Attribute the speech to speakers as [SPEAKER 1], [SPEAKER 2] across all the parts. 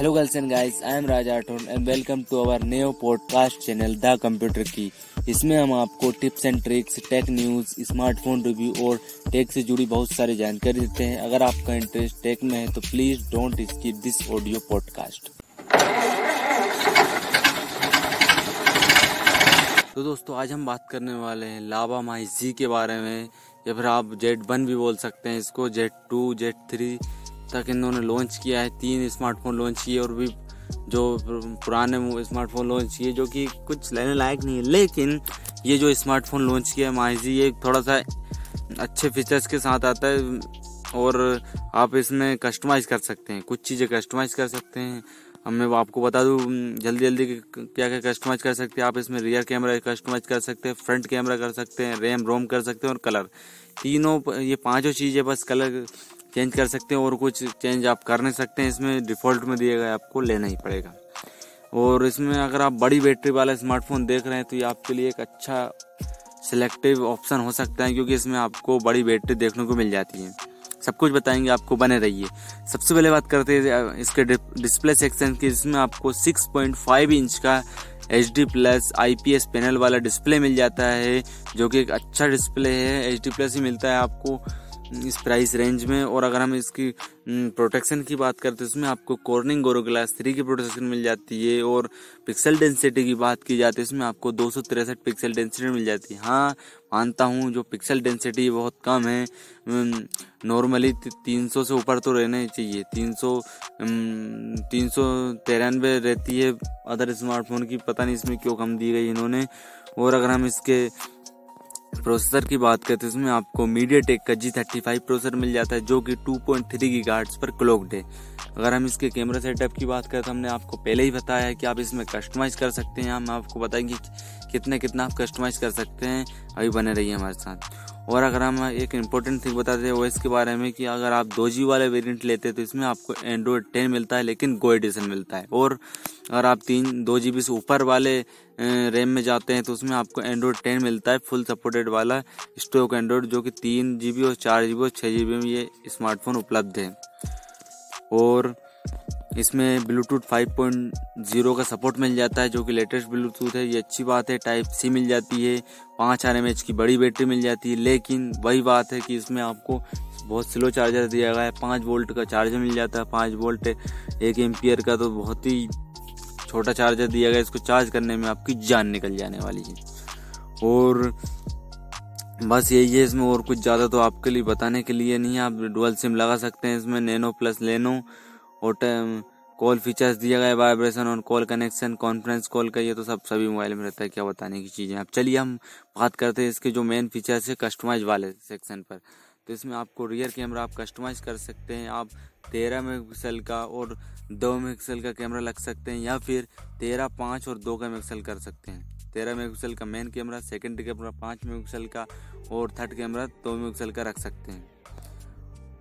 [SPEAKER 1] Hello girls and guys, I am Raj Aton and welcome to our new podcast channel The Computer Key. इसमें हम आपको tips and tricks tech news smartphone review और tech से जुड़ी बहुत सारी जानकारी देते हैं। अगर आपका इंटरेस्ट टेक में है तो please don't skip this audio podcast तो दोस्तों आज हम बात करने वाले हैं लावा माई जी के बारे में। या फिर आप जेट वन भी बोल सकते हैं इसको जेट टू जेट थ्री तक इन्होंने लॉन्च किया है, तीन स्मार्टफ़ोन लॉन्च किए और भी जो पुराने स्मार्टफ़ोन लॉन्च किए, जो कि कुछ लेने लायक नहीं है। लेकिन ये जो स्मार्टफ़ोन लॉन्च किया है माई जी, ये थोड़ा सा अच्छे फीचर्स के साथ आता है और आप इसमें कस्टमाइज़ कर सकते हैं, कुछ चीज़ें कस्टमाइज़ कर सकते हैं। अब मैं आपको बता दूँ, जल्दी जल्दी क्या क्या कस्टमाइज कर सकते हैं आप इसमें। रियर कैमरा कस्टमाइज कर सकते हैं फ्रंट कैमरा कर सकते हैं रैम रोम कर सकते हैं और कलर तीनों ये पाँचों चीज़ें बस कलर चेंज कर सकते हैं और कुछ चेंज आप कर नहीं सकते हैं। इसमें डिफ़ॉल्ट में दिया गया आपको लेना ही पड़ेगा। और इसमें अगर आप बड़ी बैटरी वाला स्मार्टफ़ोन देख रहे हैं तो ये आपके लिए एक अच्छा सिलेक्टिव ऑप्शन हो सकता है, क्योंकि इसमें आपको बड़ी बैटरी देखने को मिल जाती है। सब कुछ बताएँगे, आपको बने रहिए। सबसे पहले बात करते हैं, इसके डिस्प्ले सेक्शन की, जिसमें आपको 6.5 इंच का H D plus I P S panel वाला डिस्प्ले मिल जाता है, जो कि एक अच्छा डिस्प्ले है। एच डी प्लस ही मिलता है आपको। इस प्राइस रेंज में और अगर हम इसकी प्रोटेक्शन की बात करते हैं इसमें आपको कॉर्निंग गोरो ग्लास थ्री की प्रोटेक्शन मिल जाती है और पिक्सल डेंसिटी की बात की जाती है इसमें आपको दो पिक्सल डेंसिटी मिल जाती है। हाँ मानता हूँ, जो पिक्सल डेंसिटी बहुत कम है नॉर्मली तीन सौ से ऊपर तो रहना ही चाहिए। तीन सौ तीन सौ तिरानवे रहती है अदर स्मार्टफ़ोन की पता नहीं इसमें क्यों कम दी गई इन्होंने। और अगर हम इसके प्रोसेसर की बात करते हैं इसमें आपको मीडिया टेक का जी थर्टी फाइव प्रोसेसर मिल जाता है, जो कि टू पॉइंट थ्री की गार्ड्स पर क्लोक्ड है अगर हम इसके कैमरा सेटअप की बात करें तो हमने आपको पहले ही बताया है कि आप इसमें कस्टमाइज कर सकते हैं। हम आपको बताएँगे कितना कितना आप कस्टमाइज कर सकते हैं। अभी बने रहिए हमारे साथ। और अगर हम एक इम्पोर्टेंट थिंग बताते हैं, वो इसके बारे में कि अगर आप दो जी वाले वेरिएंट लेते हैं तो इसमें आपको एंड्रॉयड टेन मिलता है, लेकिन गो एडिशन मिलता है। और अगर आप तीन, दो जी बी से ऊपर वाले रैम में जाते हैं तो उसमें आपको एंड्रॉयड टेन मिलता है फुल सपोर्टेड वाला स्टोक एंड्रॉयड जो कि तीन जी और चार जी और छः जी में ये स्मार्टफ़ोन उपलब्ध है। और इसमें ब्लूटूथ 5.0 का सपोर्ट मिल जाता है, जो कि लेटेस्ट ब्लूटूथ है, ये अच्छी बात है टाइप सी मिल जाती है, पाँच आर की बड़ी बैटरी मिल जाती है, लेकिन वही बात है कि इसमें आपको बहुत स्लो चार्जर दिया गया है, पाँच वोल्ट का चार्जर मिल जाता है, पाँच वोल्ट एक एम्पियर का तो बहुत ही छोटा चार्जर दिया गया इसको चार्ज करने में आपकी जान निकल जाने वाली है। और बस यही है इसमें, और कुछ ज़्यादा तो आपके लिए बताने के लिए नहीं आप डुअल सिम लगा सकते हैं इसमें नैनो प्लस लेनो और कॉल फीचर्स दिया गया वाइब्रेशन और कॉल कनेक्शन कॉन्फ्रेंस कॉल का ये तो सब, सभी मोबाइल में रहता है, क्या बताने की चीज़ें अब चलिए हम बात करते हैं इसके जो मेन फीचर्स है कस्टमाइज वाले सेक्शन पर। तो इसमें आपको रियर कैमरा आप कस्टमाइज कर सकते हैं, आप तेरह मेगापिक्सल का और दो मेगापिक्सल का कैमरा लग सकते हैं, या फिर तेरह, पाँच और दो का मेगापिक्सल कर सकते हैं। तेरह मेगापिक्सल का मेन कैमरा सेकेंड कैमरा पाँच मेगापिक्सल का और थर्ड कैमरा दो मेगापिक्सल का रख सकते हैं।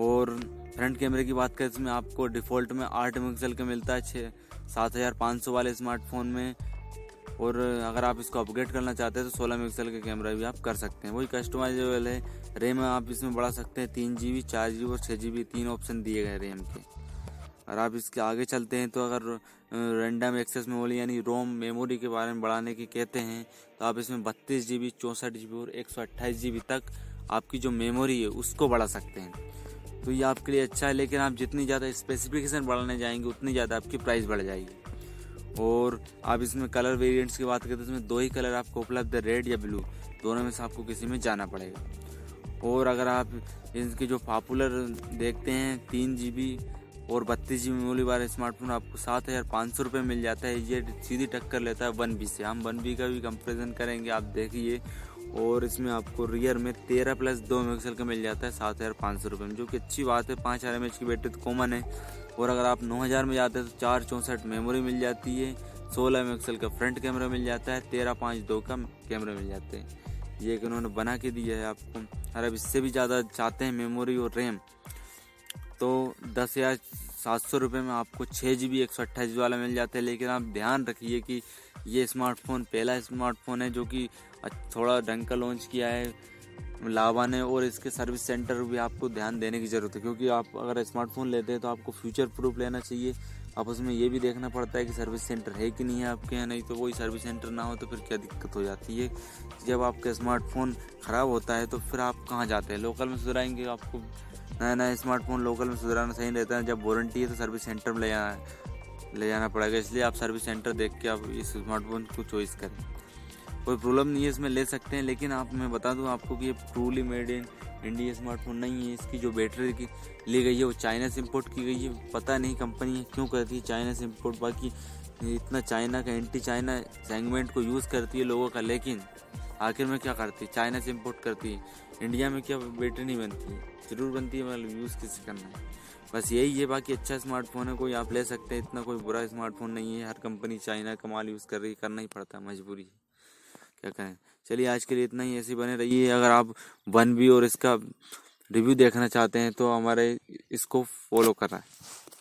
[SPEAKER 1] और फ्रंट कैमरे की बात करें इसमें आपको डिफ़ॉल्ट में आठ मेगापिक्सल का मिलता है छः सात हज़ार पाँच सौ वाले स्मार्टफ़ोन में। और अगर आप इसको अपग्रेड करना चाहते हैं तो सोलह मेगापिक्सल का कैमरा भी आप कर सकते हैं। वही कस्टमाइजेबल है। रैम आप इसमें बढ़ा सकते हैं तीन जी बी चार जी बी और छः जी बी तीन ऑप्शन दिए गए रैम के। और आप इसके आगे चलते हैं तो अगर रैंडम एक्सेस मेमोरी यानी रोम मेमोरी के बारे में बढ़ाने की कहते हैं तो आप इसमें बत्तीस जी बी चौंसठ जी बी और एक सौ अट्ठाईस जी बी तक आपकी जो मेमोरी है उसको बढ़ा सकते हैं। तो ये आपके लिए अच्छा है, लेकिन आप जितनी ज़्यादा स्पेसिफिकेशन बढ़ाने जाएँगे, उतनी ज़्यादा आपकी प्राइस बढ़ जाएगी। और आप इसमें कलर वेरिएंट्स की बात करें तो इसमें दो ही कलर आपको उपलब्ध है रेड या ब्लू दोनों में से आपको किसी में जाना पड़ेगा। और अगर आप इनके जो पॉपुलर देखते हैं, तीन जी बी और बत्तीस जी मेमोरी वाले स्मार्टफ़ोन आपको सात हज़ार पाँच सौ रुपये मिल जाता है। ये सीधी टक्कर लेता है वन बी से। हम वन बी का भी कंपेरिजन करेंगे, आप देखिए। और इसमें आपको रियर में तेरह प्लस दो मेगापिक्सल का मिल जाता है, सात हज़ार पाँच सौ रुपये में, जो कि अच्छी बात है। पाँच हज़ार एम की बैटरी तो कॉमन है। और अगर आप नौ हज़ार में जाते हैं तो चार चौंसठ मेमोरी मिल जाती है। सोलह मेगापिक्सल का फ्रंट कैमरा मिल जाता है, तेरह पाँच दो का कैमरा मिल जाते हैं। ये कि उन्होंने बना के दिया है आपको। अगर अब इससे भी ज़्यादा चाहते हैं मेमोरी और रैम तो दस हज़ार सात सौ रुपये में आपको छः जी बी एक सौ अट्ठाईस वाला मिल जाता है। लेकिन आप ध्यान रखिए कि ये स्मार्टफ़ोन पहला स्मार्टफ़ोन है जो कि थोड़ा ढंग का लॉन्च किया है लावा ने और इसके सर्विस सेंटर भी आपको ध्यान देने की ज़रूरत है। क्योंकि आप अगर स्मार्टफ़ोन लेते हैं तो आपको फ्यूचर प्रूफ लेना चाहिए। अब उसमें ये भी देखना पड़ता है कि सर्विस सेंटर है कि नहीं है आपके यहाँ। नहीं तो वही सर्विस सेंटर ना हो तो फिर क्या दिक्कत हो जाती है? जब आपका स्मार्टफ़ोन ख़राब होता है तो फिर आप कहाँ जाते हैं? लोकल में सुधराएँगे, आपको नया नया स्मार्टफ़ोन लोकल में सुधराना सही रहता है। जब वारंटी है तो सर्विस सेंटर में ले जाना ले जाना पड़ेगा। इसलिए आप सर्विस सेंटर देख के आप इस स्मार्टफ़ोन को चॉइस करें। कोई प्रॉब्लम नहीं है, इसमें ले सकते हैं, लेकिन आप, मैं बता दूँ आपको कि ये truly made in India smartphone नहीं है। इसकी जो बैटरी की, ली गई है, वो चाइना से इम्पोर्ट की गई है। पता नहीं कंपनी क्यों करती है चाइना से इम्पोर्ट बाकी इतना चाइना का एंटी चाइना सेगमेंट को यूज़ करती है लोगों का, लेकिन आखिर में क्या करती? है चाइना से इम्पोर्ट करती है इंडिया में क्या बैटरी नहीं बनती? ज़रूर बनती है मतलब यूज़ किसी करना है बस यही है, बाकी अच्छा स्मार्टफ़ोन है, कोई आप ले सकते हैं, इतना कोई बुरा स्मार्टफ़ोन नहीं है, हर कंपनी चाइना का माल यूज़ कर रही करना ही पड़ता है, मजबूरी। है क्या करें चलिए, आज के लिए इतना ही, ऐसे बने रहिए। अगर आप वन बी और इसका रिव्यू देखना चाहते हैं तो हमारे इसको फॉलो कर रहा है।